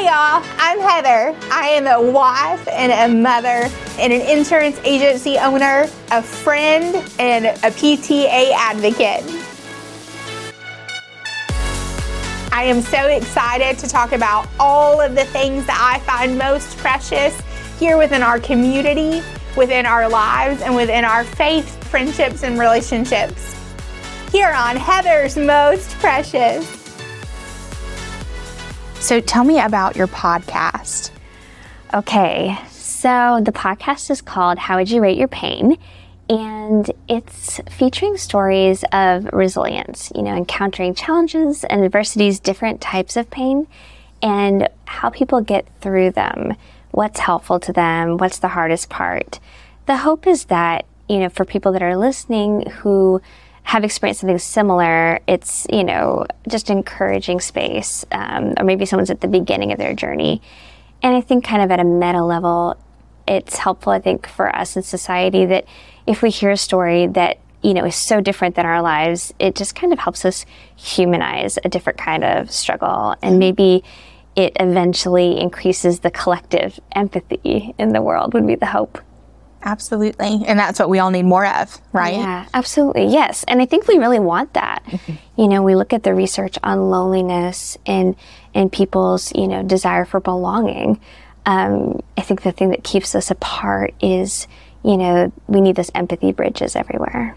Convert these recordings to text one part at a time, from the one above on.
Hey y'all, I'm Heather. I am a wife and a mother and an insurance agency owner, a friend, and a PTA advocate. I am so excited to talk about all of the things that I find most precious here within our community, within our lives, and within our faith, friendships, and relationships. Here on Heather's Most Precious. So tell me about your podcast. Okay, so the podcast is called How Would You Rate Your Pain? And it's featuring stories of resilience, you know, encountering challenges and adversities, different types of pain, and how people get through them, what's helpful to them, what's the hardest part. The hope is that, you know, for people that are listening who have experienced something similar, it's, you know, just encouraging space. Um, or maybe someone's at the beginning of their journey. And I think, kind of at a meta level, it's helpful, I think, for us in society that if we hear a story that, you know, is so different than our lives, it just kind of helps us humanize a different kind of struggle. And maybe it eventually increases the collective empathy in the world, would be the hope. Absolutely. And that's what we all need more of, right? Yeah, absolutely. Yes. And I think we really want that. Mm-hmm. You know, we look at the research on loneliness and and people's, you know, desire for belonging. Um, I think the thing that keeps us apart is, you know, we need those empathy bridges everywhere.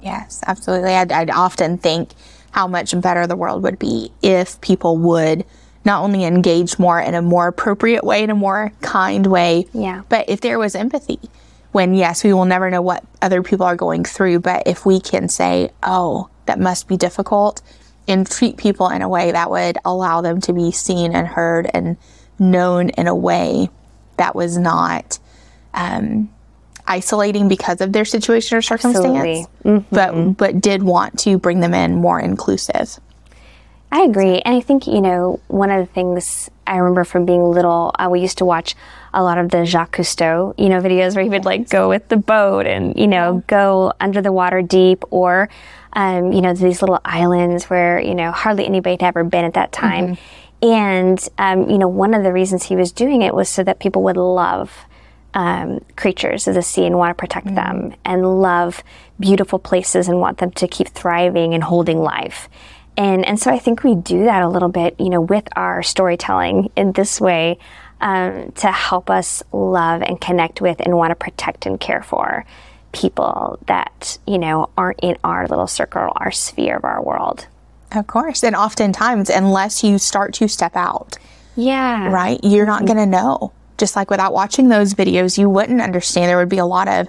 Yes, absolutely. I'd, I'd often think how much better the world would be if people would not only engage more in a more appropriate way, in a more kind way, yeah. but if there was empathy when yes, we will never know what other people are going through, but if we can say, oh, that must be difficult, and treat people in a way that would allow them to be seen and heard and known in a way that was not um, isolating because of their situation or circumstance, mm-hmm. but but did want to bring them in more inclusive. I agree, and I think you know one of the things I remember from being little, uh, we used to watch a lot of the Jacques Cousteau, you know, videos where he would like go with the boat and, you know, go under the water deep or, um, you know, these little islands where, you know, hardly anybody had ever been at that time. Mm-hmm. And, um, you know, one of the reasons he was doing it was so that people would love um, creatures of the sea and want to protect mm-hmm. them and love beautiful places and want them to keep thriving and holding life. And, and so I think we do that a little bit, you know, with our storytelling in this way um, to help us love and connect with and want to protect and care for people that, you know, aren't in our little circle, our sphere of our world. Of course. And oftentimes, unless you start to step out, yeah. Right? You're not going to know. Just like without watching those videos, you wouldn't understand. There would be a lot of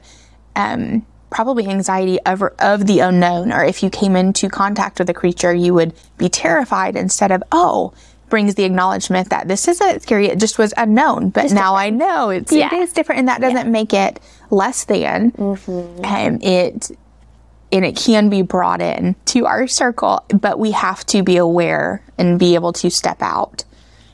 um, probably anxiety of, of the unknown. Or if you came into contact with a creature, you would be terrified instead of, oh, brings the acknowledgement that this isn't scary. It just was unknown, but it's now different. I know it's yeah. it is different, and that doesn't yeah. make it less than. Mm-hmm. Um, it and it can be brought in to our circle, but we have to be aware and be able to step out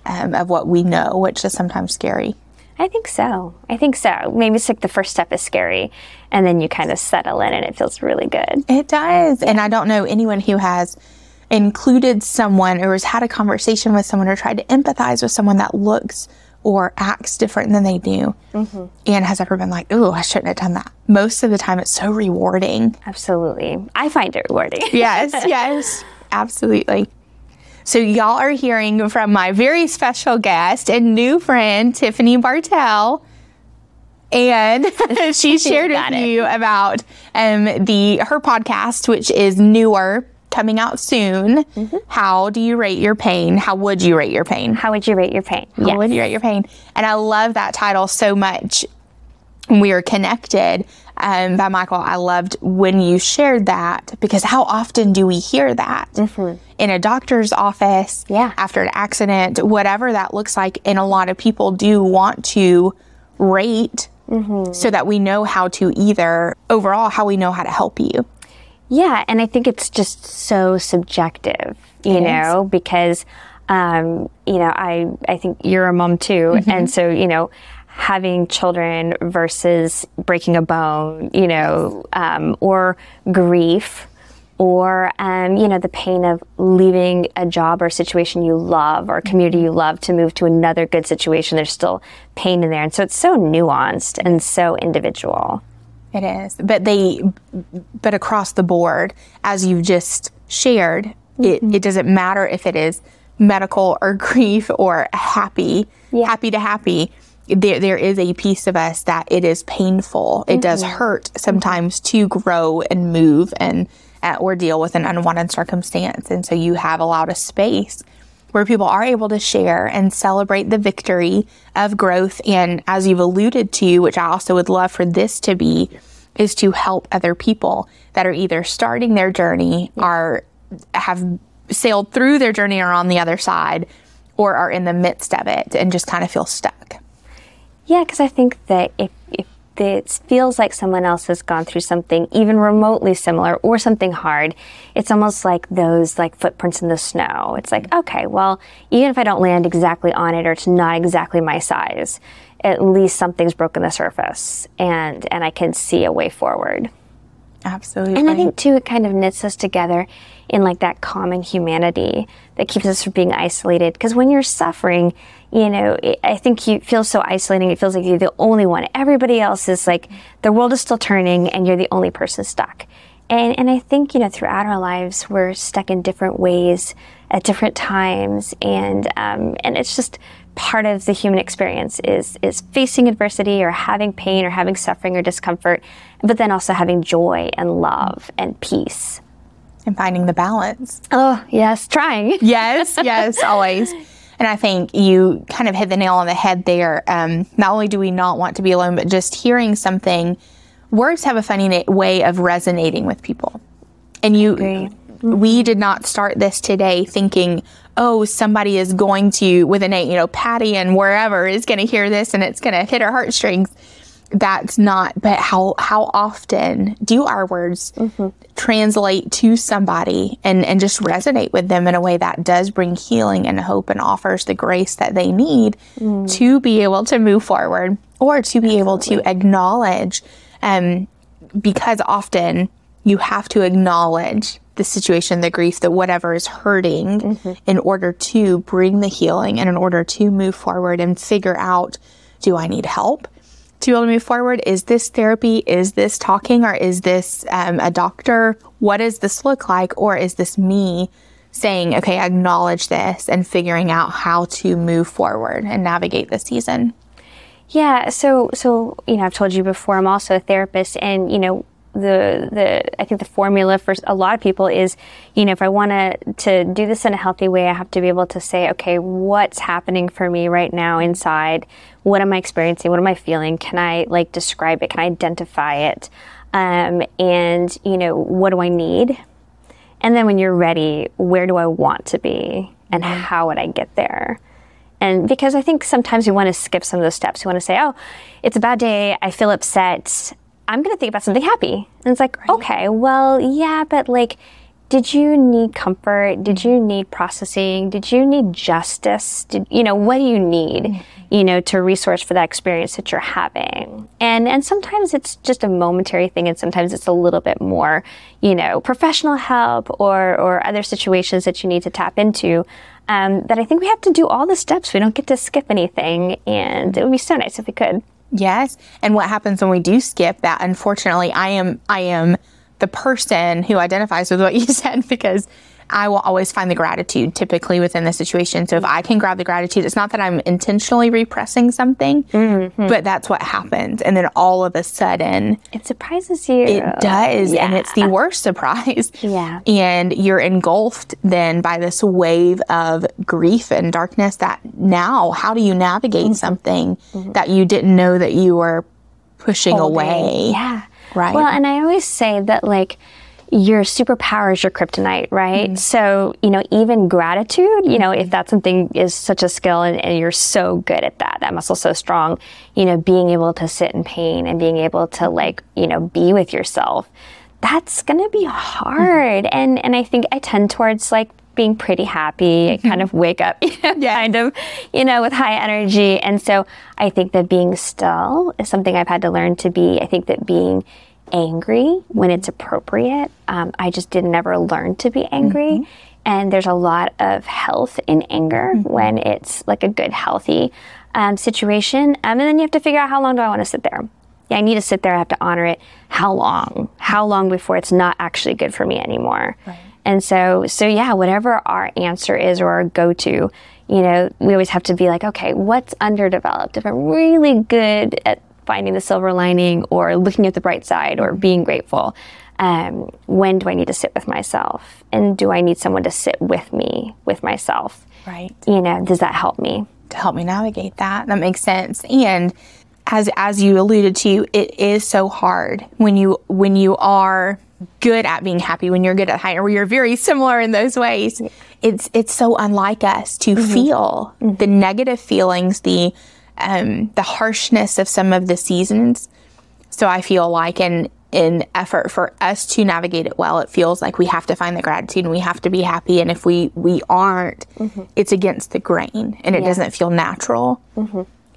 um, of what we know, which is sometimes scary. I think so. I think so. Maybe it's like the first step is scary, and then you kind of settle in, and it feels really good. It does. And I don't know anyone who has included someone or has had a conversation with someone or tried to empathize with someone that looks or acts different than they do mm-hmm. and has ever been like, oh, I shouldn't have done that. Most of the time, it's so rewarding. Absolutely. I find it rewarding. yes, yes, absolutely. So, y'all are hearing from my very special guest and new friend, Tiffany Bartell. And she shared with it. you about um, the her podcast, which is newer coming out soon. Mm-hmm. How do you rate your pain? How would you rate your pain? How would you rate your pain? How yes. would you rate your pain? And I love that title so much. We are connected. Um, by Michael, I loved when you shared that because how often do we hear that mm-hmm. in a doctor's office? Yeah. After an accident, whatever that looks like. And a lot of people do want to rate mm-hmm. so that we know how to either overall, how we know how to help you. Yeah, and I think it's just so subjective, you it know, is. because um, you know, I I think you're a mom too, mm-hmm. and so you know, having children versus breaking a bone, you know, um, or grief, or um, you know the pain of leaving a job or situation you love or a community you love to move to another good situation. There's still pain in there. And so it's so nuanced and so individual. It is. But they but across the board as you've just shared mm-hmm. it, it doesn't matter if it is medical or grief or happy yeah. happy to happy there, there is a piece of us that it is painful. It mm-hmm. does hurt sometimes to grow and move and uh, or deal with an unwanted circumstance. And so you have allowed a space where people are able to share and celebrate the victory of growth. And as you've alluded to, which I also would love for this to be, is to help other people that are either starting their journey, are have sailed through their journey or on the other side, or are in the midst of it and just kind of feel stuck. Yeah, because I think that if, if it feels like someone else has gone through something even remotely similar or something hard, it's almost like those like footprints in the snow. It's like, okay, well, even if I don't land exactly on it or it's not exactly my size, at least something's broken the surface and and I can see a way forward. Absolutely. And I think too it kind of knits us together in like that common humanity that keeps us from being isolated because when you're suffering, you know, I think you feel so isolating. It feels like you're the only one. Everybody else is like, the world is still turning and you're the only person stuck. And, and I think, you know, throughout our lives, we're stuck in different ways at different times. And, um, and it's just part of the human experience is, is facing adversity or having pain or having suffering or discomfort, but then also having joy and love and peace. And finding the balance. Oh, yes, trying. yes, yes, always. And I think you kind of hit the nail on the head there. Um, not only do we not want to be alone, but just hearing something, words have a funny way of resonating with people. And you, we did not start this today thinking, oh, somebody is going to, with an eight, you know, Patty and wherever is going to hear this and it's going to hit her heartstrings that's not but how how often do our words mm-hmm. translate to somebody and and just resonate with them in a way that does bring healing and hope and offers the grace that they need mm. to be able to move forward or to be Absolutely. able to acknowledge um because often you have to acknowledge the situation, the grief, that whatever is hurting mm-hmm. in order to bring the healing and in order to move forward and figure out do I need help? to be able to move forward? Is this therapy? Is this talking? Or is this um, a doctor? What does this look like? Or is this me saying, okay, acknowledge this and figuring out how to move forward and navigate the season? Yeah, so so you know, I've told you before, I'm also a therapist, and you know, the the I think the formula for a lot of people is, you know, if I want to to do this in a healthy way, I have to be able to say, okay, what's happening for me right now inside? What am I experiencing? What am I feeling? Can I like describe it? Can I identify it? Um, and you know, what do I need? And then when you're ready, where do I want to be, and mm-hmm. how would I get there? And because I think sometimes we want to skip some of those steps. We want to say, oh, it's a bad day. I feel upset. I'm going to think about something happy. And it's like, right. okay, well, yeah, but like, did you need comfort? Did you need processing? Did you need justice? Did, you know, what do you need, mm-hmm. you know, to resource for that experience that you're having? And, and sometimes it's just a momentary thing and sometimes it's a little bit more, you know, professional help or, or other situations that you need to tap into. Um, that I think we have to do all the steps. We don't get to skip anything. And it would be so nice if we could. Yes. And what happens when we do skip that? Unfortunately, I am I am the person who identifies with what you said because I will always find the gratitude typically within the situation. So if I can grab the gratitude, it's not that I'm intentionally repressing something, mm-hmm. but that's what happens. And then all of a sudden, it surprises you. It does. Yeah. And it's the worst surprise. Yeah. And you're engulfed then by this wave of grief and darkness that now, how do you navigate mm-hmm. something mm-hmm. that you didn't know that you were pushing Holding. away? Yeah. Right. Well, and I always say that, like, your superpower is your kryptonite, right? mm So, you know, even gratitude, you know, if that something is such a skill and, and, you're so good at that, that muscle so strong, you know, being able to sit in pain and being able to like, you know, be with yourself, that's going to be hard. mm And, and I think I tend towards like being pretty happy, mm-hmm. kind of wake up, you know, kind of, you know, with high energy. And so I think that being still is something I've had to learn to be. I think that being angry when it's appropriate. Um, I just didn't ever learn to be angry. And there's a lot of health in anger when it's like a good, healthy um, situation. Um, and then you have to figure out how long do I want to sit there? Yeah, I need to sit there. I have to honor it. How long? How long before it's not actually good for me anymore? And so, so yeah, whatever our answer is or our go-to, you know, we always have to be like, okay, what's underdeveloped? If I'm really good at finding the silver lining or looking at the bright side or being grateful, um, when do I need to sit with myself? And do I need someone to sit with me, with myself? Right. You know, does that help me? to help me navigate that. That makes sense. And as as you alluded to, it is so hard when you when you are good at being happy, when you're good at hiding, or you're very similar in those ways. It's it's so unlike us to feel the negative feelings, the um, the harshness of some of the seasons. So I feel like in in effort for us to navigate it well, it feels like we have to find the gratitude and we have to be happy. And if we we aren't, it's against the grain and it doesn't feel natural.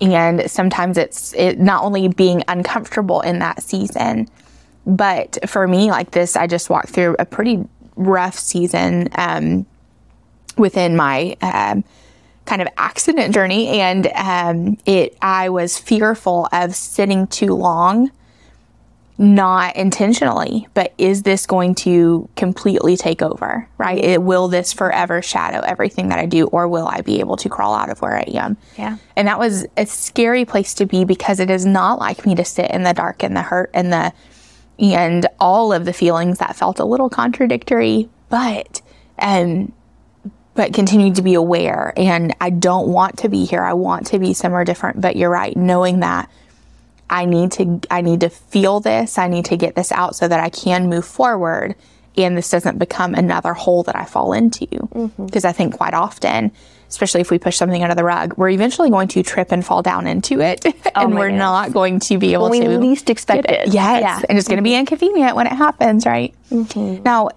And sometimes it's it not only being uncomfortable in that season, but for me, like this, I just walked through a pretty rough season um, within my um, kind of accident journey, and um, it I was fearful of sitting too long, not intentionally, but is this going to completely take over? Right? It, will this forever shadow everything that I do, or will I be able to crawl out of where I am? Yeah. And that was a scary place to be because it is not like me to sit in the dark and the hurt and the and all of the feelings that felt a little contradictory, but um but continue to be aware and I don't want to be here. I want to be somewhere different, but you're right, knowing that I need to I need to feel this. I need to get this out so that I can move forward and this doesn't become another hole that I fall into. Mm-hmm. Because I think quite often, especially if we push something under the rug, we're eventually going to trip and fall down into it. Oh and we're goodness. not going to be able When we to least expect get it. Yes. Yeah. And it's going to be mm-hmm. inconvenient when it happens, right? Mm-hmm. Now,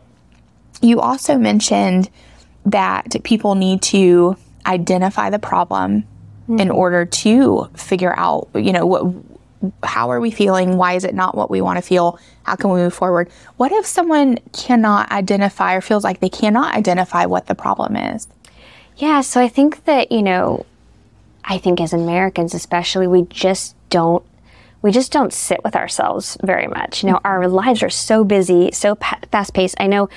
you also mentioned that people need to identify the problem mm. in order to figure out, you know, what how are we feeling? Why is it not what we want to feel? How can we move forward? What if someone cannot identify or feels like they cannot identify what the problem is? Yeah, so I think that, you know, I think as Americans especially, we just don't we just don't sit with ourselves very much. You know, mm-hmm. our lives are so busy, so pa- fast paced. I know,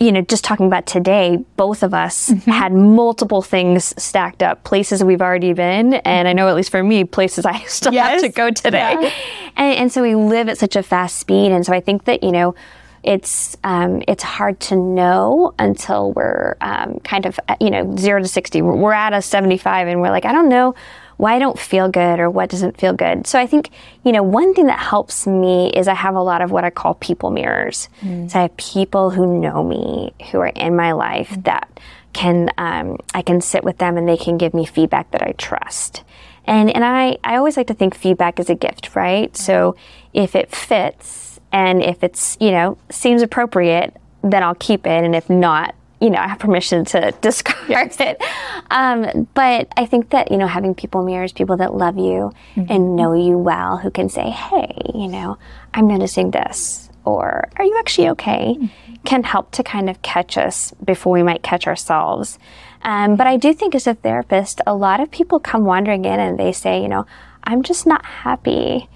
you know, just talking about today, both of us had multiple things stacked up, places we've already been, and I know at least for me, places I still have to go today. Yeah. And, and so we live at such a fast speed, and so I think that you know, it's um, it's hard to know until we're um, kind of you know zero to sixty. We're, at a seventy five, and we're like, I don't know why I don't feel good or what doesn't feel good. So I think you know one thing that helps me is I have a lot of what I call people mirrors. So I have people who know me, who are in my life that can um, I can sit with them and they can give me feedback that I trust. And and I, I always like to think feedback is a gift, right? So if it fits and if it's, you know, seems appropriate, then I'll keep it. And if not, you know, I have permission to discard it. Um, but I think that, you know, having people mirrors, people that love you and know you well, who can say, hey, you know, I'm noticing this, or are you actually okay, can help to kind of catch us before we might catch ourselves. Um, but I do think as a therapist, a lot of people come wandering in and they say, you know, I'm just not happy,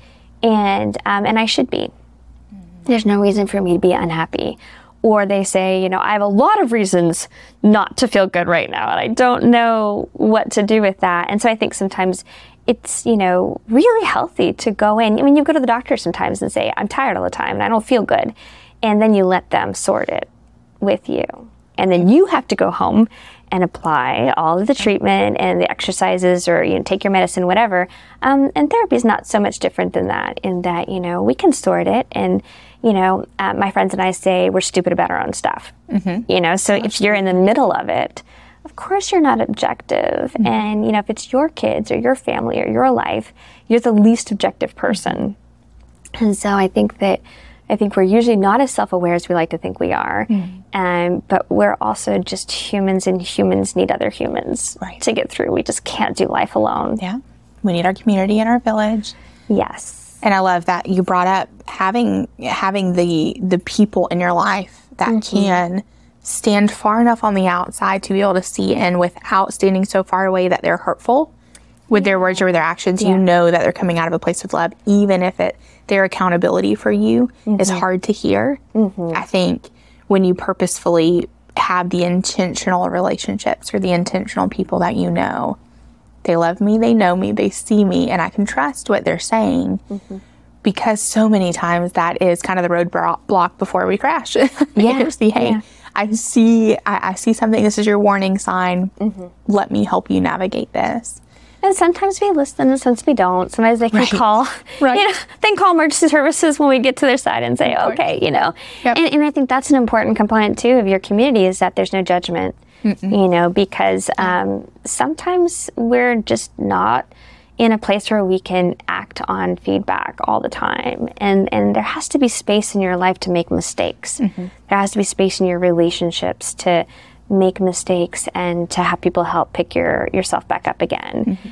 and um, and I should be. There's no reason for me to be unhappy. Or they say, you know, I have a lot of reasons not to feel good right now, and I don't know what to do with that. And so I think sometimes it's, you know, really healthy to go in. I mean, you go to the doctor sometimes and say, I'm tired all the time and I don't feel good. And then you let them sort it with you. And then you have to go home and apply all of the treatment and the exercises or you know take your medicine whatever um, and therapy is not so much different than that in that you know we can sort it and you know uh, my friends and i say we're stupid about our own stuff you know so if you're in the middle of it of course you're not objective and you know if it's your kids or your family or your life you're the least objective person and so I think that I think we're usually not as self-aware as we like to think we are, um, but we're also just humans, and humans need other humans Right. to get through. We just can't do life alone. Yeah. We need our community and our village. Yes. And I love that you brought up having having the the people in your life that mm-hmm. can stand far enough on the outside to be able to see in without standing so far away that they're hurtful with their words or with their actions. You know that they're coming out of a place of love, even if it their accountability for you is mm-hmm. hard to hear. Mm-hmm. I think when you purposefully have the intentional relationships or the intentional people that you know, they love me, they know me, they see me, and I can trust what they're saying. Mm-hmm. Because so many times that is kind of the roadblock before we crash. yeah. see, hey, Yeah. I see, I, I see something. This is your warning sign. Mm-hmm. Let me help you navigate this. And sometimes we listen and sometimes we don't. Sometimes they can Right. call, Right. you know, they call emergency services when we get to their side and say, okay, you know. Yep. And, and I think that's an important component too of your community is that there's no judgment, you know, because um, sometimes we're just not in a place where we can act on feedback all the time. And, and there has to be space in your life to make mistakes. Mm-hmm. There has to be space in your relationships to make mistakes and to have people help pick your yourself back up again. Mm-hmm.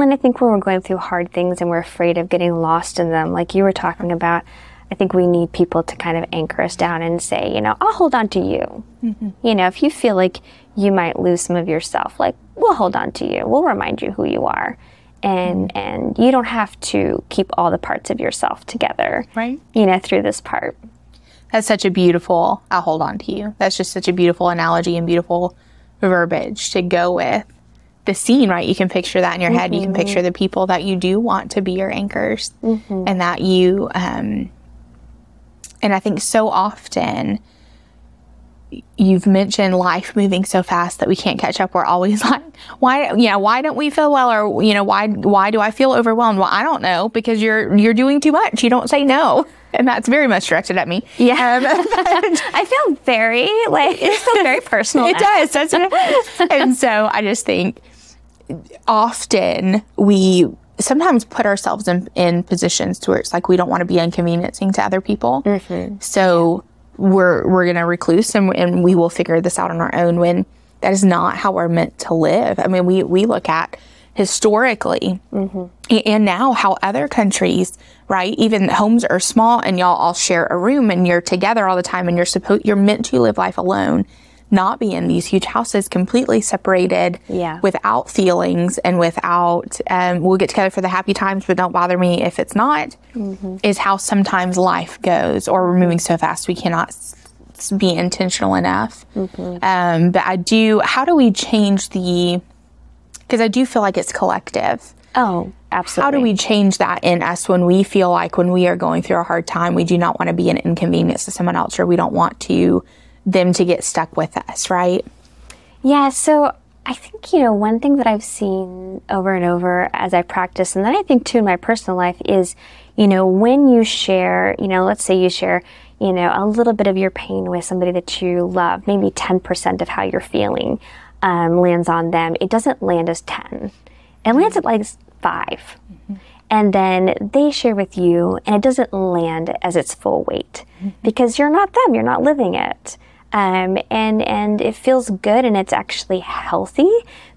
And I think when we're going through hard things and we're afraid of getting lost in them, like you were talking about, I think we need people to kind of anchor us down and say, you know, I'll hold on to you. Mm-hmm. You know, if you feel like you might lose some of yourself, like we'll hold on to you. We'll remind you who you are. And mm-hmm. and you don't have to keep all the parts of yourself together. Right. You know, through this part. That's such a beautiful, I'll hold on to you. That's just such a beautiful analogy and beautiful verbiage to go with the scene, right? You can picture that in your head. You can picture mm-hmm. the people that you do want to be your anchors mm-hmm. and that you, um, and I think so often you've mentioned life moving so fast that we can't catch up. We're always like, why, you know, why don't we feel well? Or, you know, why, why do I feel overwhelmed? Well, I don't know because you're, you're doing too much. You don't say no. And that's very much directed at me. Yeah. Um, I feel very like it feels very personal. it now. does. That's what, and so I just think often we sometimes put ourselves in, in positions to where it's like we don't want to be inconveniencing to other people. So we're we're gonna recluse and, and we will figure this out on our own when that is not how we're meant to live. I mean, we we look at historically mm-hmm. a- and now how other countries right even homes are small and y'all all share a room and you're together all the time and you're supposed you're meant to live life alone not be in these huge houses completely separated Yeah. without feelings and without um, we'll get together for the happy times but don't bother me if it's not is how sometimes life goes or we're moving so fast we cannot be intentional enough um, but i do how do we change the because i do feel like it's collective Oh, absolutely. how do we change that in us when we feel like when we are going through a hard time, we do not want to be an inconvenience to someone else or we don't want to them to get stuck with us, right? Yeah, so I think, you know, one thing that I've seen over and over as I practice, and then I think too in my personal life is, you know, when you share, you know, let's say you share, you know, a little bit of your pain with somebody that you love, maybe 10% of how you're feeling um, lands on them, it doesn't land as 10. It lands at like 5. And then they share with you, and it doesn't land as its full weight because you're not them, you're not living it um, and and it feels good and it's actually healthy.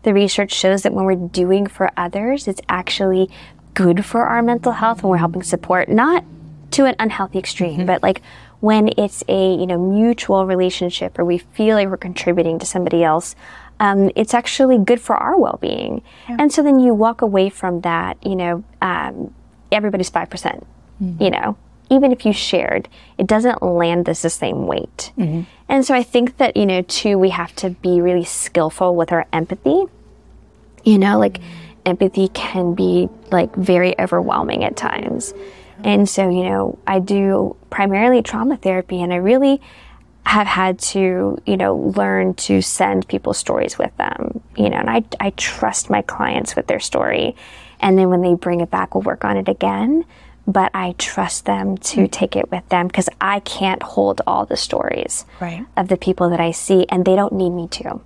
The research shows that when we're doing for others, it's actually good for our mental health when we're helping support, not to an unhealthy extreme, but like when it's a you know mutual relationship or we feel like we're contributing to somebody else. Um, it's actually good for our well-being, and so then you walk away from that. You know, um, everybody's five percent. You know, even if you shared, it doesn't land as the same weight. Mm-hmm. And so I think that, you know, too, we have to be really skillful with our empathy. You know, like empathy can be like very overwhelming at times. And so, you know, I do primarily trauma therapy and I really have had to, you know, learn to send people stories with them, you know, and I, I trust my clients with their story. And then when they bring it back, we'll work on it again. But I trust them to take it with them because I can't hold all the stories Right. of the people that I see, and they don't need me to.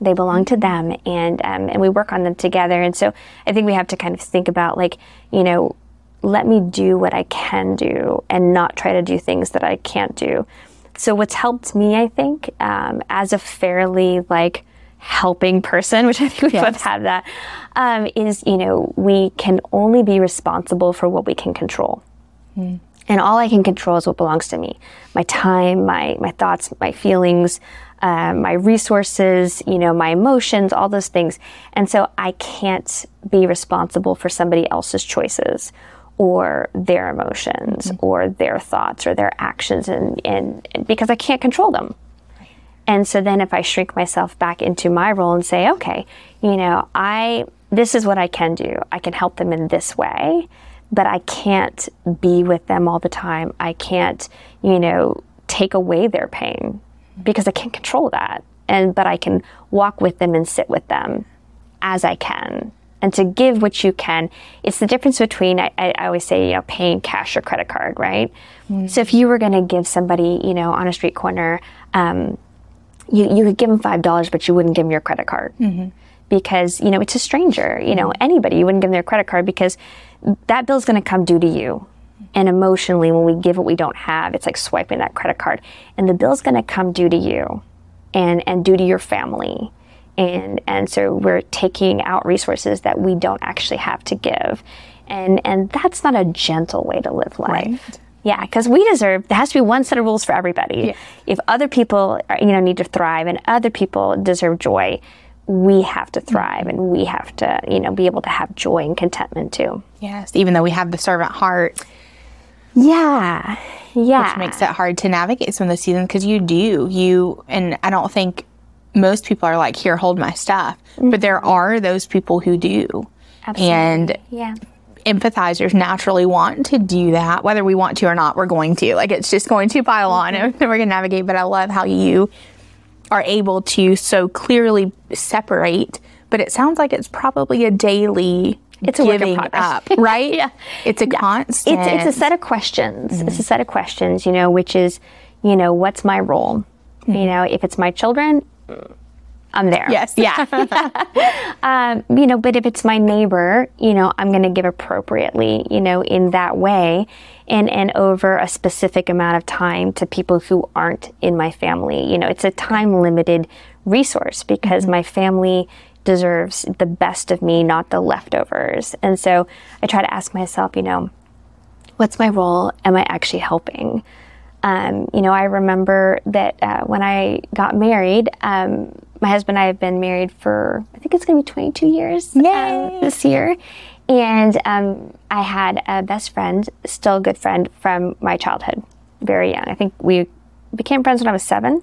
They belong to them, and um, and we work on them together. And so I think we have to kind of think about like, you know, let me do what I can do, and not try to do things that I can't do. So what's helped me, I think, um, as a fairly like helping person, which I think we Yes. both have that, um, is you know we can only be responsible for what we can control. And all I can control is what belongs to me my time, my, my thoughts, my feelings, um, my resources, you know, my emotions, all those things. And so I can't be responsible for somebody else's choices or their emotions or their thoughts or their actions and, and, and because I can't control them. And so then if I shrink myself back into my role and say, okay, you know, I this is what I can do. I can help them in this way, but I can't be with them all the time. I can't, you know, take away their pain because I can't control that. And but I can walk with them and sit with them as I can. And to give what you can, it's the difference between I, I always say, you know, paying cash or credit card, right? So if you were going to give somebody, you know, on a street corner, um, you, you could give them five dollars, but you wouldn't give them your credit card mm-hmm. because you know it's a stranger. You know mm-hmm. anybody, you wouldn't give them their credit card because that bill's going to come due to you. And emotionally, when we give what we don't have, it's like swiping that credit card, and the bill's going to come due to you, and and due to your family, and and so we're taking out resources that we don't actually have to give, and and that's not a gentle way to live life. Yeah, because we deserve. There has to be one set of rules for everybody. If other people, are, you know, need to thrive, and other people deserve joy, we have to mm-hmm. thrive, and we have to, you know, be able to have joy and contentment too. Yes, even though we have the servant heart, Yeah, yeah, which makes it hard to navigate some of the seasons because you do you and I don't think most people are like here hold my stuff, but there mm-hmm. are those people who do, and yeah, empathizers naturally want to do that, whether we want to or not. We're going to like it's just going to pile on, and we're going to navigate. But I love how you are able to so clearly separate. But it sounds like it's probably a daily. It's a giving up, right? Yeah. It's a constant. it's it's a set of questions. It's a mm-hmm. set of questions, you know, which is, you know, what's my role? You mm-hmm. know, if it's my children, I'm there. yes, yeah. um, you know, but if it's my neighbor, you know, I'm going to give appropriately, you know, in that way and, and over a specific amount of time to people who aren't in my family. You know, it's a time limited resource because my family deserves the best of me, not the leftovers. And so I try to ask myself, you know, what's my role? Am I actually helping? Um, you know, I remember that uh, when I got married, um, my husband and I have been married for, I think it's going to be 22 years um, this year. And um, I had a best friend, still a good friend from my childhood, very young. I think we became friends when I was seven.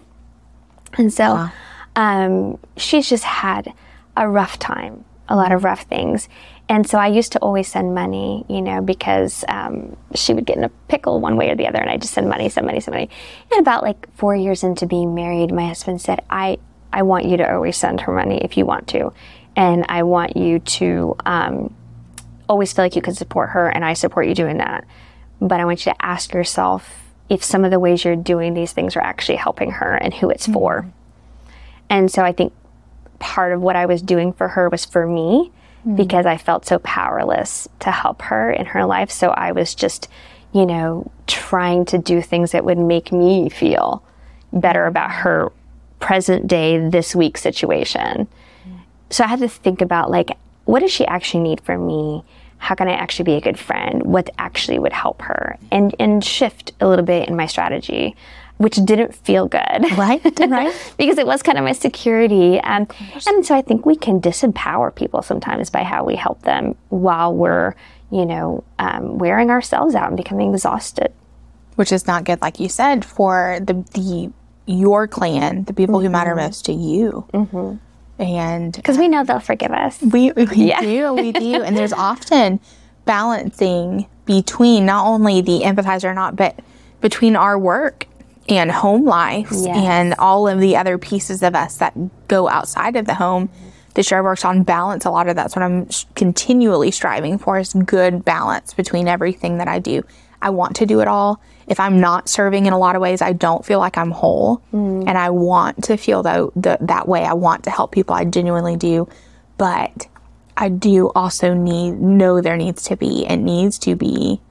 And so um, she's just had a rough time, a lot of rough things. And so I used to always send money, you know, because um, she would get in a pickle one way or the other, and I just send money, send money, send money. And about like four years into being married, my husband said, "I I want you to always send her money if you want to, and I want you to um, always feel like you can support her, and I support you doing that. But I want you to ask yourself if some of the ways you're doing these things are actually helping her and who it's for." And so I think part of what I was doing for her was for me because I felt so powerless to help her in her life. So I was just, you know, trying to do things that would make me feel better about her present day, this week situation. So I had to think about like, what does she actually need from me? How can I actually be a good friend? What actually would help her? And and shift a little bit in my strategy, which didn't feel good. Right, right. because it was kind of my security. Um, and so I think we can disempower people sometimes by how we help them while we're, you know, um, wearing ourselves out and becoming exhausted. Which is not good, like you said, for the the your clan, the people who matter most to you. Mm-hmm. And Because we know they'll forgive us. We, we Yeah. do, we do. And there's often balancing between not only the empathizer or not, but between our work and home life Yes. and all of the other pieces of us that go outside of the home. The show works on balance. A lot of that's what I'm continually striving for is good balance between everything that I do. I want to do it all. If I'm not serving in a lot of ways, I don't feel like I'm whole. And I want to feel the, that way. I want to help people. I genuinely do. But I do also need, know there needs to be, it needs to be,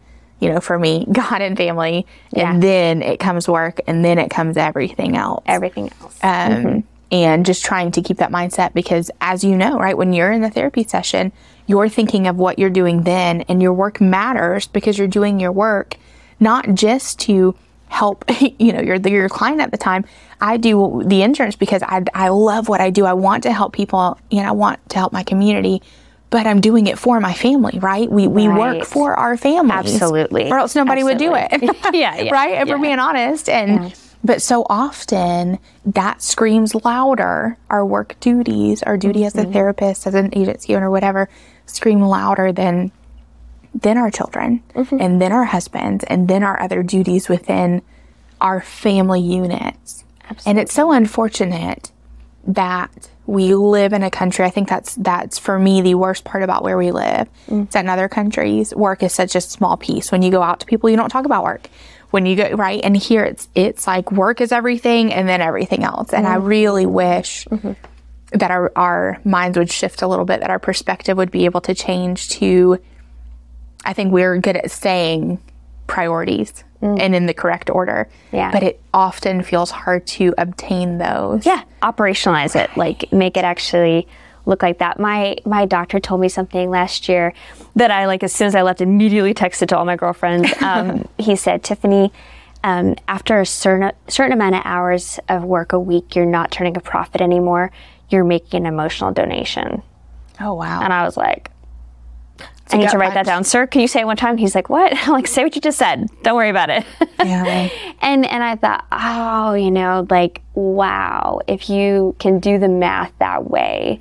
you know, for me, God and family. Yeah. And then it comes work and then it comes everything else. Everything else. Um, and just trying to keep that mindset because as you know, right, when you're in the therapy session, you're thinking of what you're doing then and your work matters because you're doing your work not just to help, you know, your your client at the time. I do the insurance because I I love what I do. I want to help people and I want to help my community but I'm doing it for my family, right? We we Right. work for our families. Absolutely. Or else nobody would do it. Yeah, yeah, right? If we're being honest. And but so often that screams louder. Our work duties, our duty as a Mm-hmm. therapist, as an agency owner, whatever, scream louder than than our children Mm-hmm. and then our husbands and then our other duties within our family units. And it's so unfortunate that we live in a country. I think that's that's for me the worst part about where we live. Mm. It's that in other countries, work is such a small piece. When you go out to people, you don't talk about work. When you go right, and here it's it's like work is everything, and then everything else. And I mm. really wish mm-hmm. that our our minds would shift a little bit, that our perspective would be able to change to. I think we're good at saying priorities and in the correct order. Yeah. But it often feels hard to obtain those. yeah operationalize it like make it actually look like that my my doctor told me something last year that i like as soon as i left immediately texted to all my girlfriends um, he said tiffany um, after a certain certain amount of hours of work a week you're not turning a profit anymore you're making an emotional donation Oh wow. and i was like I need to write that down, sir. Can you say it one time? He's like, "What?" I'm like, "Say what you just said. Don't worry about it." yeah. and and I thought, oh, you know, like wow, if you can do the math that way,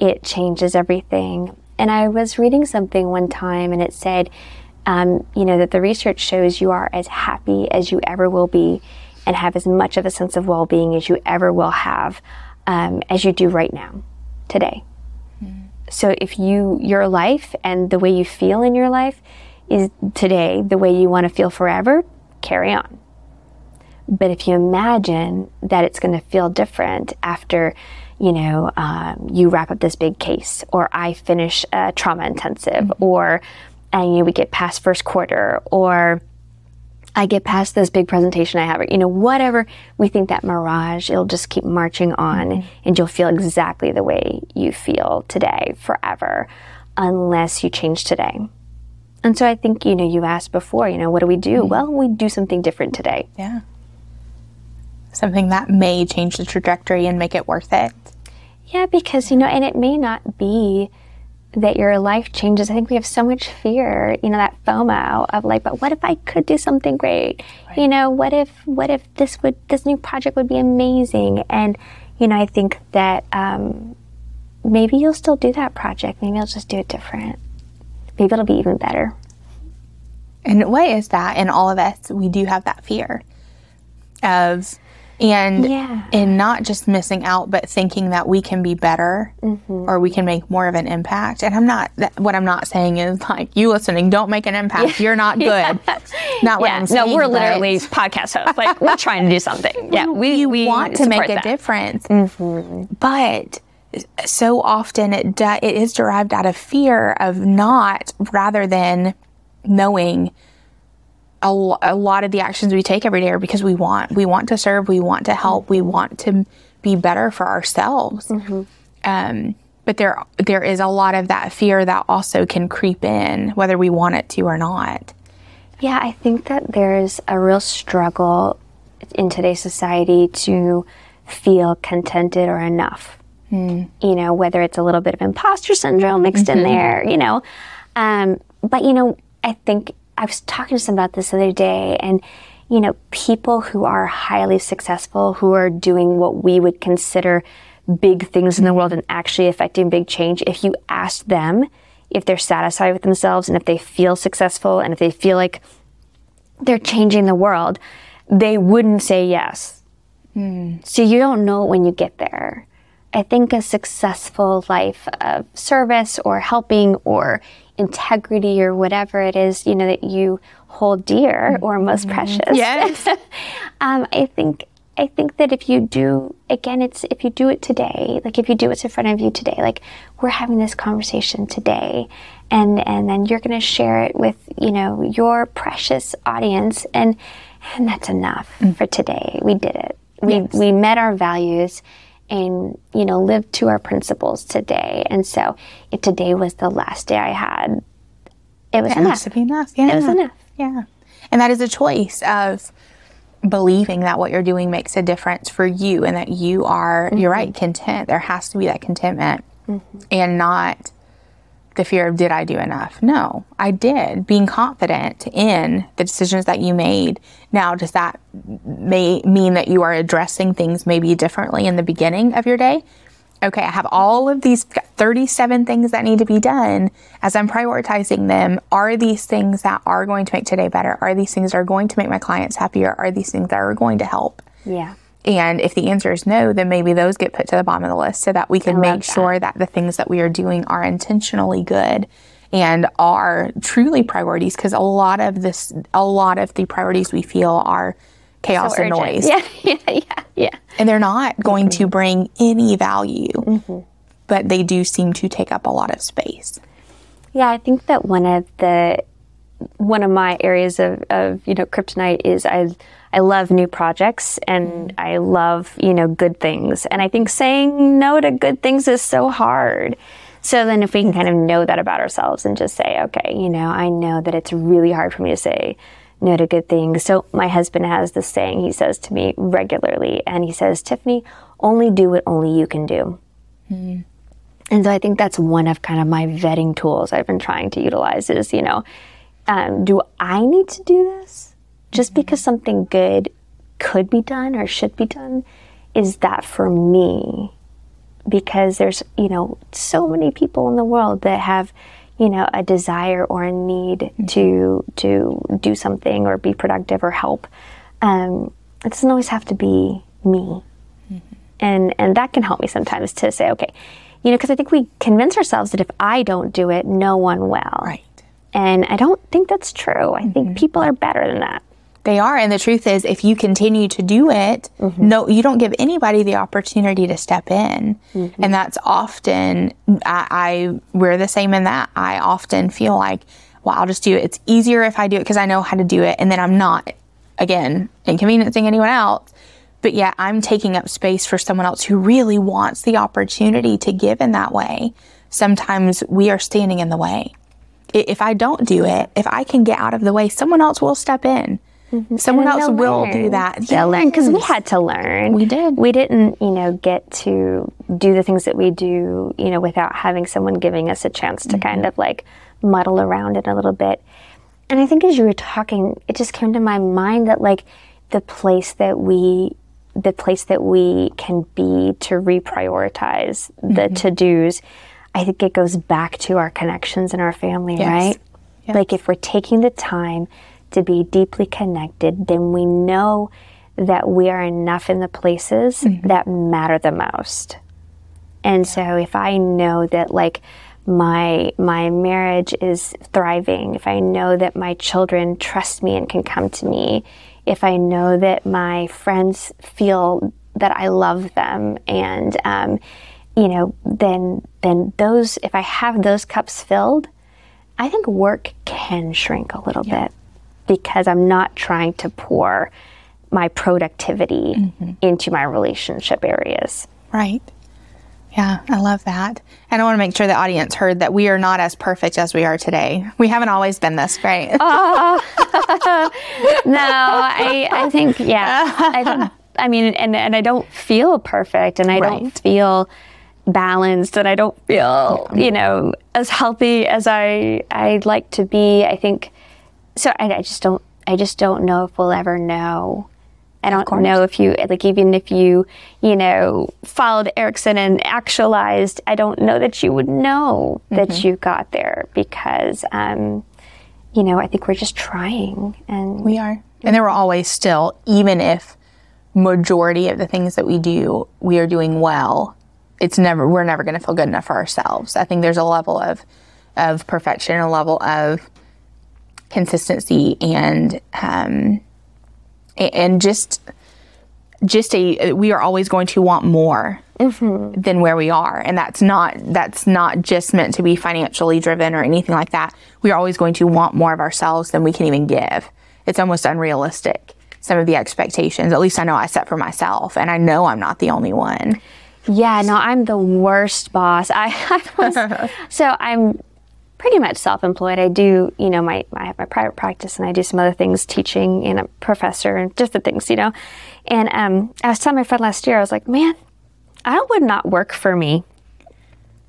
it changes everything. And I was reading something one time, and it said, um, you know, that the research shows you are as happy as you ever will be, and have as much of a sense of well-being as you ever will have, um, as you do right now, today. So if you your life and the way you feel in your life is today the way you want to feel forever, carry on. But if you imagine that it's going to feel different after, you know, um, you wrap up this big case, or I finish a trauma intensive, or and you know, we get past first quarter, or I get past this big presentation I have, or, you know, whatever we think that mirage, it'll just keep marching on mm-hmm. and you'll feel exactly the way you feel today forever unless you change today. And so I think, you know, you asked before, you know, what do we do? Mm-hmm. Well, we do something different today. Yeah. Something that may change the trajectory and make it worth it. Yeah, because, you know, and it may not be that your life changes. I think we have so much fear, you know, that FOMO of like, but what if I could do something great? You know, what if what if this would this new project would be amazing? And you know, I think that um, maybe you'll still do that project. Maybe you'll just do it different. Maybe it'll be even better. And what is that? In all of us, we do have that fear of, and Yeah. and not just missing out, but thinking that we can be better mm-hmm. or we can make more of an impact. And I'm not. That, what I'm not saying is like you listening, don't make an impact. You're not good. Not what I'm saying. no, we're literally podcast hosts. Like we're trying to do something. Yeah, we you we want to make support a that. difference, mm-hmm. but so often it de- it is derived out of fear of not, rather than knowing. A, a lot of the actions we take every day are because we want we want to serve, we want to help, we want to be better for ourselves. Um, but there there is a lot of that fear that also can creep in, whether we want it to or not. Yeah, I think that there's a real struggle in today's society to feel contented or enough. You know, whether it's a little bit of imposter syndrome mixed in there, you know. Um, but, you know, I think I was talking to someone about this the other day, and, you know, people who are highly successful, who are doing what we would consider big things in the world and actually affecting big change, if you ask them if they're satisfied with themselves and if they feel successful and if they feel like they're changing the world, they wouldn't say yes. Hmm. So you don't know when you get there. I think a successful life of service or helping or integrity or whatever it is, you know, that you hold dear or most precious. Yes. um, I think I think that if you do again it's if you do it today, like if you do what's in front of you today, like we're having this conversation today and and then you're gonna share it with, you know, your precious audience and and that's enough for today. We did it. We we met our values and you know live to our principles today. And so, if today was the last day I had, it was It enough. has to be enough. Yeah. It was enough. Yeah. And that is a choice of believing that what you're doing makes a difference for you and that you are, you're mm-hmm. right, content. There has to be that contentment mm-hmm. and not the fear of, did I do enough? No, I did. Being confident in the decisions that you made. Now, does that may mean that you are addressing things maybe differently in the beginning of your day? okay, I have all of these 37 things that need to be done. As I'm prioritizing them, are these things that are going to make today better? Are these things that are going to make my clients happier? Are these things that are going to help? Yeah. And if the answer is no, then maybe those get put to the bottom of the list so that we can make sure that the things that we are doing are intentionally good and are truly priorities because a lot of this a lot of the priorities we feel are chaos and noise. Yeah, yeah, yeah, yeah. and they're not going to mm-hmm. bring any value, mm-hmm. but they do seem to take up a lot of space. Yeah, I think that one of the one of my areas of, of you know kryptonite is I I love new projects and mm. I love you know good things and I think saying no to good things is so hard. So then if we can kind of know that about ourselves and just say okay you know I know that it's really hard for me to say no to good things. So my husband has this saying he says to me regularly and he says Tiffany only do what only you can do. Mm. And so I think that's one of kind of my vetting tools I've been trying to utilize is, you know, um, do I need to do this? Just because something good could be done or should be done, is that for me? Because there's, you know, so many people in the world that have, you know, a desire or a need to to do something or be productive or help. Um, it doesn't always have to be me and and that can help me sometimes to say okay you know because i think we convince ourselves that if i don't do it no one will Right. And i don't think that's true i think mm-hmm. people are better than that They are. And the truth is, if you continue to do it, mm-hmm. no, you don't give anybody the opportunity to step in. Mm-hmm. And that's often, I, I, we're the same in that. I often feel like, well, I'll just do it. It's easier if I do it because I know how to do it. And then I'm not, again, inconveniencing anyone else. But yet I'm taking up space for someone else who really wants the opportunity to give in that way. Sometimes we are standing in the way. If I don't do it, if I can get out of the way, someone else will step in. Someone else learn. do that. They'll learn because we had to learn. We did. We didn't, you know, get to do the things that we do, you know, without having someone giving us a chance to kind Mm-hmm. of like muddle around it a little bit. And I think as you were talking, it just came to my mind that like the place that we the place that we can be to reprioritize the Mm-hmm. to-dos, I think it goes back to our connections and our family, Yes. right? Like if we're taking the time to be deeply connected, then we know that we are enough in the places Mm-hmm. that matter the most. And so if I know that like my my marriage is thriving, if I know that my children trust me and can come to me, if I know that my friends feel that I love them and um, you know, then then those if I have those cups filled, I think work can shrink a little bit because I'm not trying to pour my productivity mm-hmm. into my relationship areas. Right. Yeah, I love that. And I want to make sure the audience heard that we are not as perfect as we are today. We haven't always been this great. No, I, I think, yeah. I, don't, I mean, and, and I don't feel perfect and I don't feel balanced and I don't feel, you know, as healthy as I, I'd like to be. I think, so I, I just don't, I just don't know if we'll ever know. I don't know if you, like, even if you, you know, followed Erickson and actualized, I don't know that you would know that you got there because, um, you know, I think we're just trying and We are. And there will always still, even if majority of the things that we do, we are doing well, it's never, we're never going to feel good enough for ourselves. I think there's a level of, of perfection, a level of consistency and, um, and just, just a, we are always going to want more than where we are. And that's not that's not just meant to be financially driven or anything like that. We are always going to want more of ourselves than we can even give. It's almost unrealistic some of the expectations. At least i know i set for myself and i know i'm not the only one Yeah, no, I'm the worst boss. I, I was, so I'm pretty much self-employed. I do, you know, my I have my private practice and I do some other things, teaching and a professor and different things, you know. And um, I was telling my friend last year, I was like, man, I would not work for me.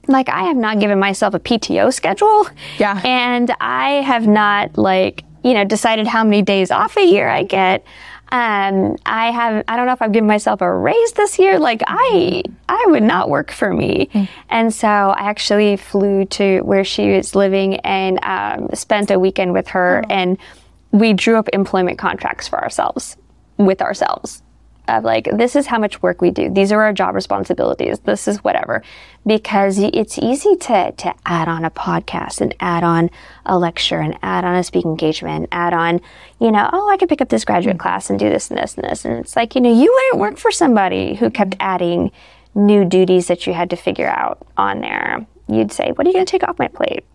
Like I have not given myself a PTO schedule. Yeah. And I have not like, you know, decided how many days off a year I get. Um, I have, I don't know if I've given myself a raise this year. Like I, I would not work for me. Mm. And so I actually flew to where she was living and um, spent a weekend with her oh. and we drew up employment contracts for ourselves with ourselves of like this is how much work we do. These are our job responsibilities. This is whatever. Because it's easy to to add on a podcast and add on a lecture and add on a speaking engagement and add on you know oh i could pick up this graduate class and do this and this and this. And it's like you know you wouldn't work for somebody who kept adding new duties that you had to figure out on there. You'd say what are you going to take off my plate?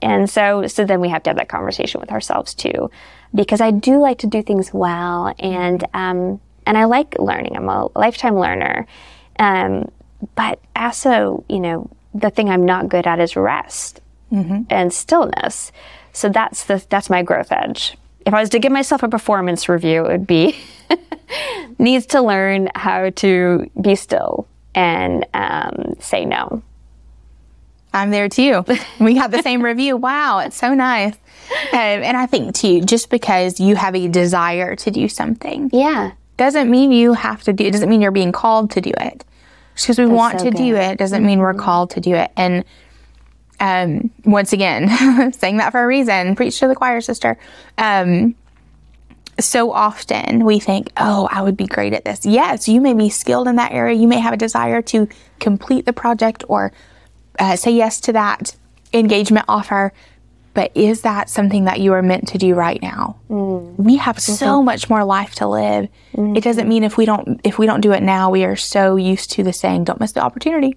And so so then we have to have that conversation with ourselves too. Because i do like to do things well and um, and I like learning. I'm a lifetime learner. Um, but also, you know, the thing I'm not good at is rest mm-hmm. and stillness. So that's the that's my growth edge. If I was to give myself a performance review, it would be needs to learn how to be still and um, say no. I'm there too. We got the same review. Wow, it's so nice. Um, and I think too, just because you have a desire to do something, yeah, doesn't mean you have to do it. Doesn't mean you're being called to do it. Just because we That's want so to good. do it doesn't mean we're mm-hmm. called to do it. And um, once again, saying that for a reason. Preach to the choir, sister. Um, so often we think, oh, I would be great at this. Yes, you may be skilled in that area. You may have a desire to complete the project or uh, say yes to that engagement offer but is that something that you are meant to do right now mm. we have mm-hmm. so much more life to live mm-hmm. it doesn't mean if we don't if we don't do it now we are so used to the saying don't miss the opportunity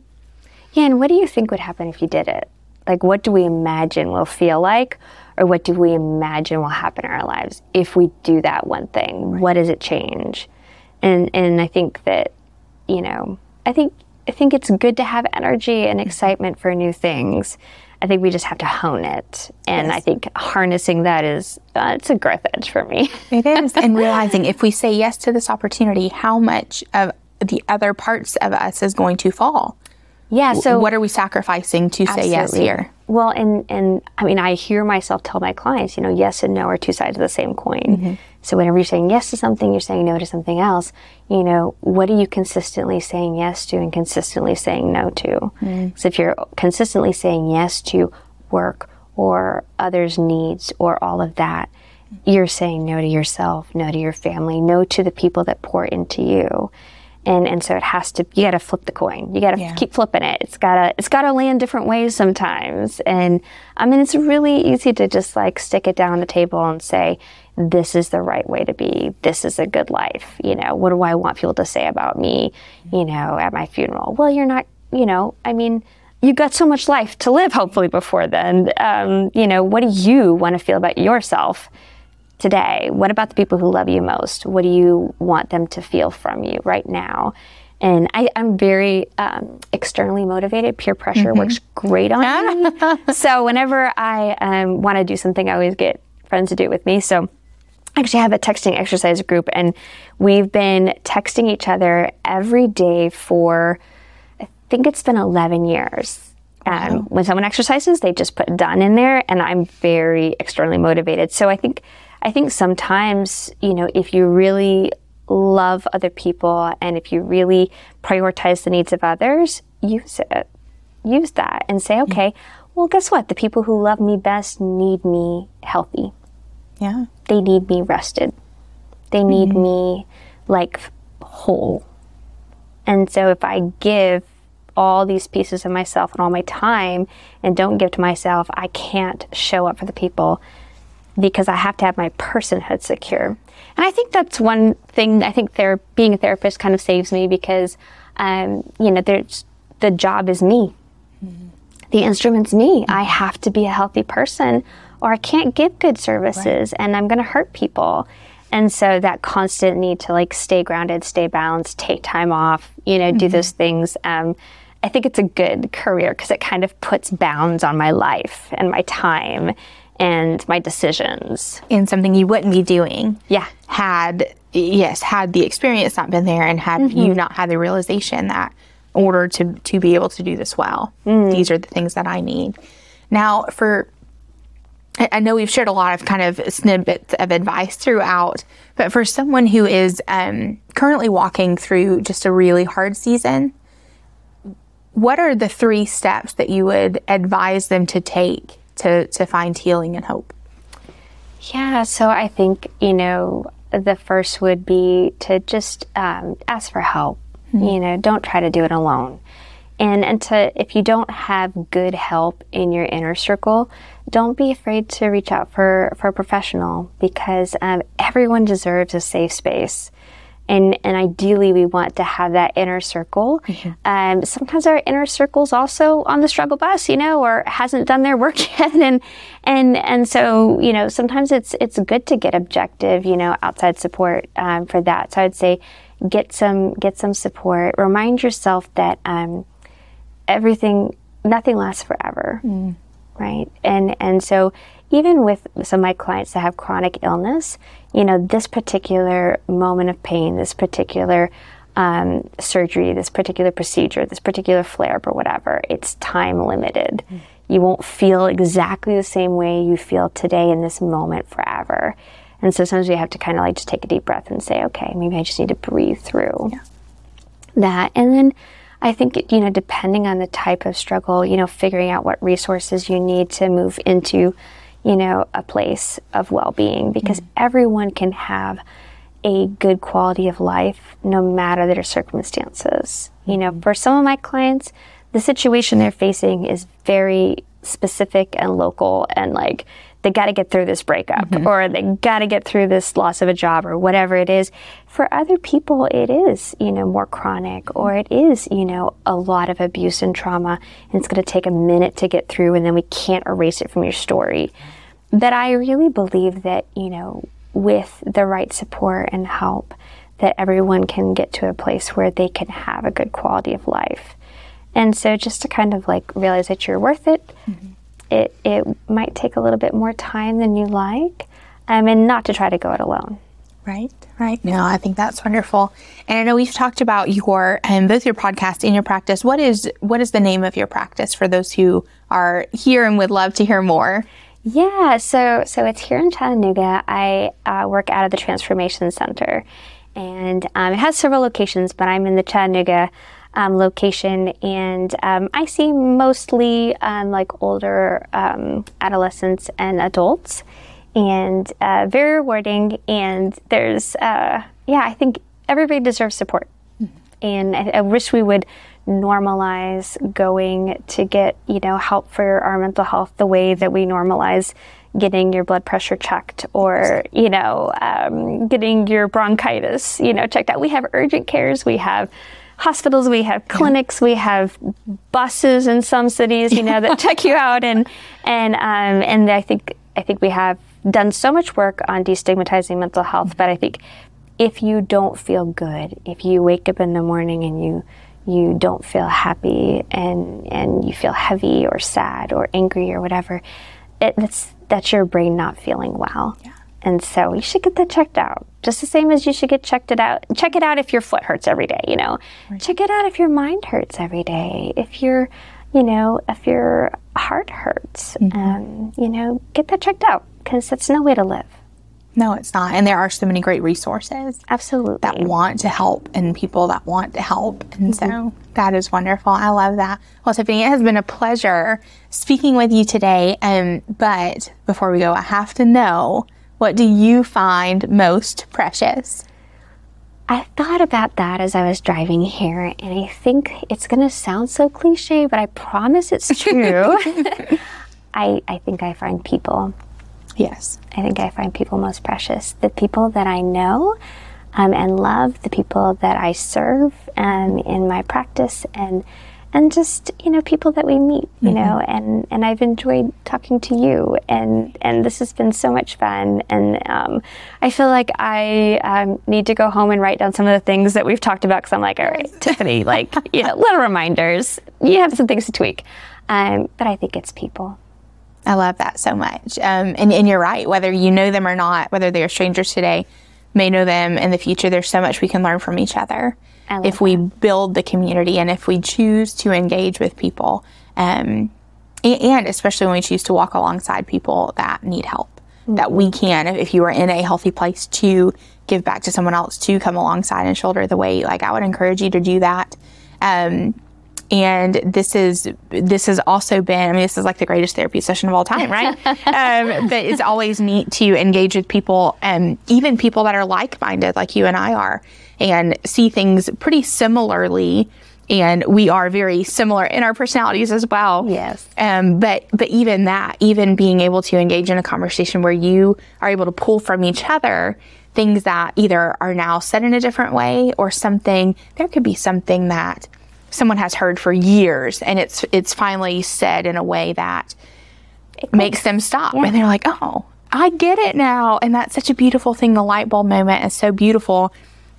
yeah and what do you think would happen if you did it like what do we imagine will feel like or what do we imagine will happen in our lives if we do that one thing right. what does it change and and i think that you know i think i think it's good to have energy and excitement for new things I think we just have to hone it. And yes. I think harnessing that is, uh, it's a growth edge for me. it is. And realizing if we say yes to this opportunity, how much of the other parts of us is going to fall. Yeah. So what are we sacrificing to absolutely. say yes here? Well, and and I mean, I hear myself tell my clients, you know, yes and no are two sides of the same coin. Mm-hmm. So whenever you're saying yes to something, you're saying no to something else. You know, what are you consistently saying yes to and consistently saying no to? Mm. So if you're consistently saying yes to work or others' needs or all of that, you're saying no to yourself, no to your family, no to the people that pour into you. And and so it has to you got to flip the coin. You got to yeah. keep flipping it. It's got to it's got to land different ways sometimes. And I mean it's really easy to just like stick it down on the table and say, this is the right way to be. This is a good life. You know, what do I want people to say about me, you know, at my funeral? Well, you're not, you know, I mean, you've got so much life to live, hopefully, before then. Um, you know, what do you want to feel about yourself today? What about the people who love you most? What do you want them to feel from you right now? And I, am very um, externally motivated. Peer pressure mm-hmm. works great on me. so whenever I um, want to do something, I always get friends to do it with me. So actually have a texting exercise group and we've been texting each other every day for I think it's been 11 years. Wow. Um, when someone exercises, they just put done in there and I'm very externally motivated. So I think I think sometimes, you know, if you really love other people and if you really prioritize the needs of others, use it. Use that and say, okay, well, guess what? The people who love me best need me healthy. Yeah. They need me rested. They need mm-hmm. me like whole. And so if I give all these pieces of myself and all my time and don't give to myself, I can't show up for the people because I have to have my personhood secure. And I think that's one thing I think there being a therapist kind of saves me because um, you know, there's the job is me. Mm-hmm. The instrument's me. I have to be a healthy person or I can't give good services right. and I'm going to hurt people. And so that constant need to like stay grounded, stay balanced, take time off, you know, do mm-hmm. those things. Um, I think it's a good career because it kind of puts bounds on my life and my time and my decisions. In something you wouldn't be doing. Yeah. Had, yes, had the experience not been there and had you mm-hmm. not had the realization that in order to, to be able to do this well, mm. these are the things that I need. Now, for I know we've shared a lot of kind of snippets of advice throughout, but for someone who is um, currently walking through just a really hard season, what are the three steps that you would advise them to take to, to find healing and hope? Yeah, so I think, you know, the first would be to just um, ask for help. You know, don't try to do it alone. And, and to, if you don't have good help in your inner circle, don't be afraid to reach out for, for a professional because um, everyone deserves a safe space. And, and ideally, we want to have that inner circle. Um, sometimes our inner circle's also on the struggle bus, you know, or hasn't done their work yet, and and and so you know, sometimes it's it's good to get objective, you know, outside support um, for that. So I'd say get some get some support. Remind yourself that um, everything, nothing lasts forever, right? And and so even with some of my clients that have chronic illness, you know, this particular moment of pain, this particular um, surgery, this particular procedure, this particular flare up or whatever, it's time limited. You won't feel exactly the same way you feel today in this moment forever. And so sometimes we have to kind of like just take a deep breath and say, okay, maybe I just need to breathe through that. And then I think, you know, depending on the type of struggle, you know, figuring out what resources you need to move into, you know, a place of well being because mm. everyone can have a good quality of life no matter their circumstances. You know, mm-hmm. for some of my clients, the situation they're facing is very specific and local and like they got to get through this breakup mm-hmm. or they got to get through this loss of a job or whatever it is. For other people, it is, you know, more chronic or it is, you know, a lot of abuse and trauma and it's going to take a minute to get through and then we can't erase it from your story. But I really believe that, you know, with the right support and help, that everyone can get to a place where they can have a good quality of life. And so just to kind of like realize that you're worth it, mm-hmm. It, it might take a little bit more time than you like, um, and not to try to go it alone. Right, right. No, I think that's wonderful. And I know we've talked about your um, both your podcast and your practice. What is what is the name of your practice for those who are here and would love to hear more? Yeah, so so it's here in Chattanooga. I uh, work out of the Transformation Center, and um, it has several locations, but I'm in the Chattanooga um, location, and um, I see mostly um, like older um, adolescents and adults, and uh, very rewarding. And there's uh, yeah, I think everybody deserves support, and I, I wish we would normalize going to get you know help for our mental health the way that we normalize getting your blood pressure checked or you know um, getting your bronchitis you know checked out. We have urgent cares. We have hospitals we have clinics we have buses in some cities you know that check you out. And and um, and i think i think we have done so much work on destigmatizing mental health but i think if you don't feel good if you wake up in the morning and you you don't feel happy and and you feel heavy or sad or angry or whatever it, that's that's your brain not feeling well. And so you should get that checked out just the same as you should get checked it out check it out if your foot hurts every day you know check it out if your mind hurts every day if your you know if your heart hurts um, you know get that checked out because that's no way to live No, it's not. And there are so many great resources absolutely that want to help and people that want to help. And so that is wonderful. I love that. Well, Tiffany, it has been a pleasure speaking with you today. Um, but before we go, I have to know what do you find most precious? I thought about that as I was driving here, and I think it's going to sound so cliche, but I promise it's true. I, I think I find people. Yes. I think I find people most precious. The people that I know um, and love, the people that I serve um, in my practice, and and just you know people that we meet you mm-hmm. know and and I've enjoyed talking to you and and this has been so much fun and um, I feel like I um, need to go home and write down some of the things that we've talked about because I'm like all right Tiffany like you know little reminders. You have some things to tweak. Um, but I think it's people. I love that so much. Um, and, and you're right. Whether you know them or not whether they are strangers today may know them in the future. There's so much we can learn from each other if we build the community and if we choose to engage with people, um, and especially when we choose to walk alongside people that need help, mm-hmm. that we can, if you are in a healthy place, to give back to someone else, to come alongside and shoulder the weight. Like I would encourage you to do that. Um, and this is this has also been i mean this is like the greatest therapy session of all time right um, but it's always neat to engage with people and um, even people that are like-minded like you and i are and see things pretty similarly and we are very similar in our personalities as well. Yes. Um, but but even that, even being able to engage in a conversation where you are able to pull from each other things that either are now said in a different way or something. There could be something that someone has heard for years and it's it's finally said in a way that makes them stop yeah. and they're like oh i get it now and that's such a beautiful thing the light bulb moment is so beautiful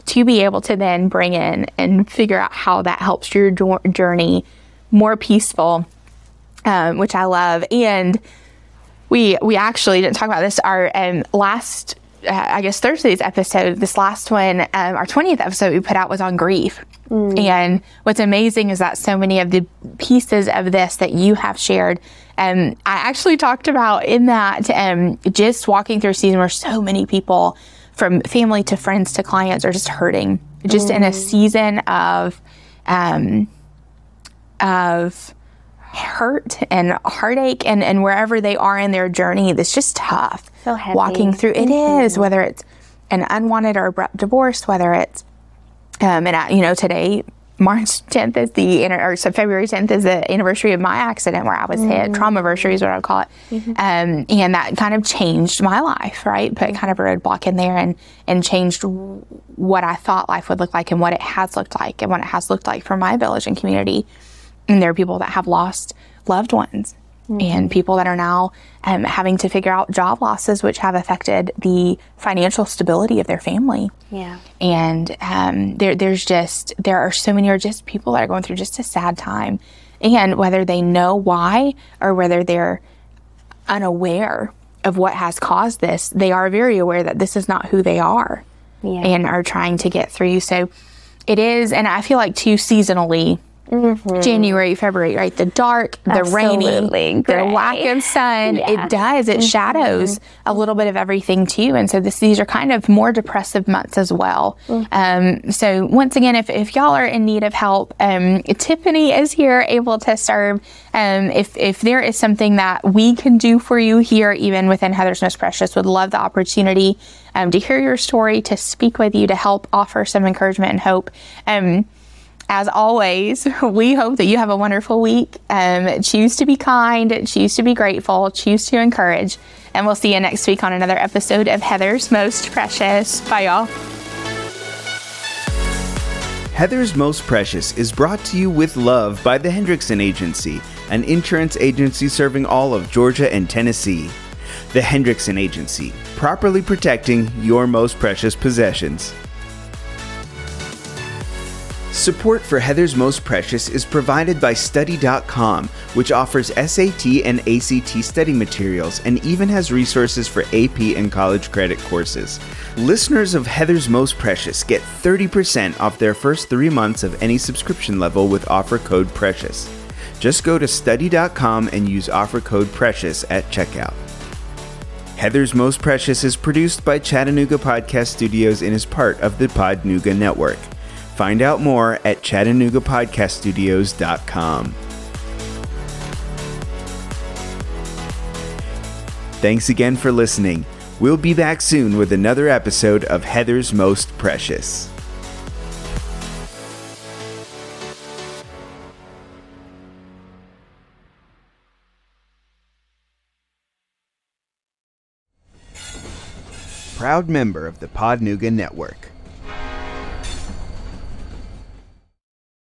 to be able to then bring in and figure out how that helps your journey more peaceful um, which i love and we we actually didn't talk about this our um, last uh, I guess Thursday's episode, this last one, um, our 20th episode we put out was on grief. Mm. And what's amazing is that so many of the pieces of this that you have shared, um, I actually talked about in that um, just walking through a season where so many people, from family to friends to clients, are just hurting, just mm. in a mm. season of um, of hurt and heartache and, and wherever they are in their journey, it's just tough. So heavy. Walking through it mm-hmm. is whether it's an unwanted or abrupt divorce, whether it's um, and you know today March 10th is the or so February 10th is the anniversary of my accident where I was mm-hmm. hit. Trauma anniversary is what I call it, mm-hmm. um, and that kind of changed my life. Right, put kind of a roadblock in there and and changed what I thought life would look like and what it has looked like and what it has looked like for my village and community. And there are people that have lost loved ones mm-hmm. and people that are now um, having to figure out job losses, which have affected the financial stability of their family. Yeah. And um, there, there's just, there are so many, or just people that are going through just a sad time. And whether they know why or whether they're unaware of what has caused this, they are very aware that this is not who they are yeah. and are trying to get through. So it is, and I feel like too seasonally, Mm-hmm. January, February, right? The dark, the Absolutely. rainy, Gray. the lack of sun. Yeah. It does. It mm-hmm. shadows a little bit of everything too. And so this, these are kind of more depressive months as well. Mm-hmm. Um, so once again, if, if y'all are in need of help, um, Tiffany is here able to serve. Um, if, if there is something that we can do for you here, even within Heather's Most Precious, would love the opportunity um, to hear your story, to speak with you, to help offer some encouragement and hope. As always, we hope that you have a wonderful week. Um, choose to be kind, choose to be grateful, choose to encourage. And we'll see you next week on another episode of Heather's Most Precious. Bye, y'all. Heather's Most Precious is brought to you with love by the Hendrickson Agency, an insurance agency serving all of Georgia and Tennessee. The Hendrickson Agency, properly protecting your most precious possessions. Support for Heather's Most Precious is provided by Study.com, which offers SAT and ACT study materials and even has resources for AP and college credit courses. Listeners of Heather's Most Precious get 30% off their first three months of any subscription level with offer code PRECIOUS. Just go to Study.com and use offer code PRECIOUS at checkout. Heather's Most Precious is produced by Chattanooga Podcast Studios and is part of the Podnuga Network. Find out more at ChattanoogaPodcastStudios.com. Thanks again for listening. We'll be back soon with another episode of Heather's Most Precious. Proud member of the Podnuga Network.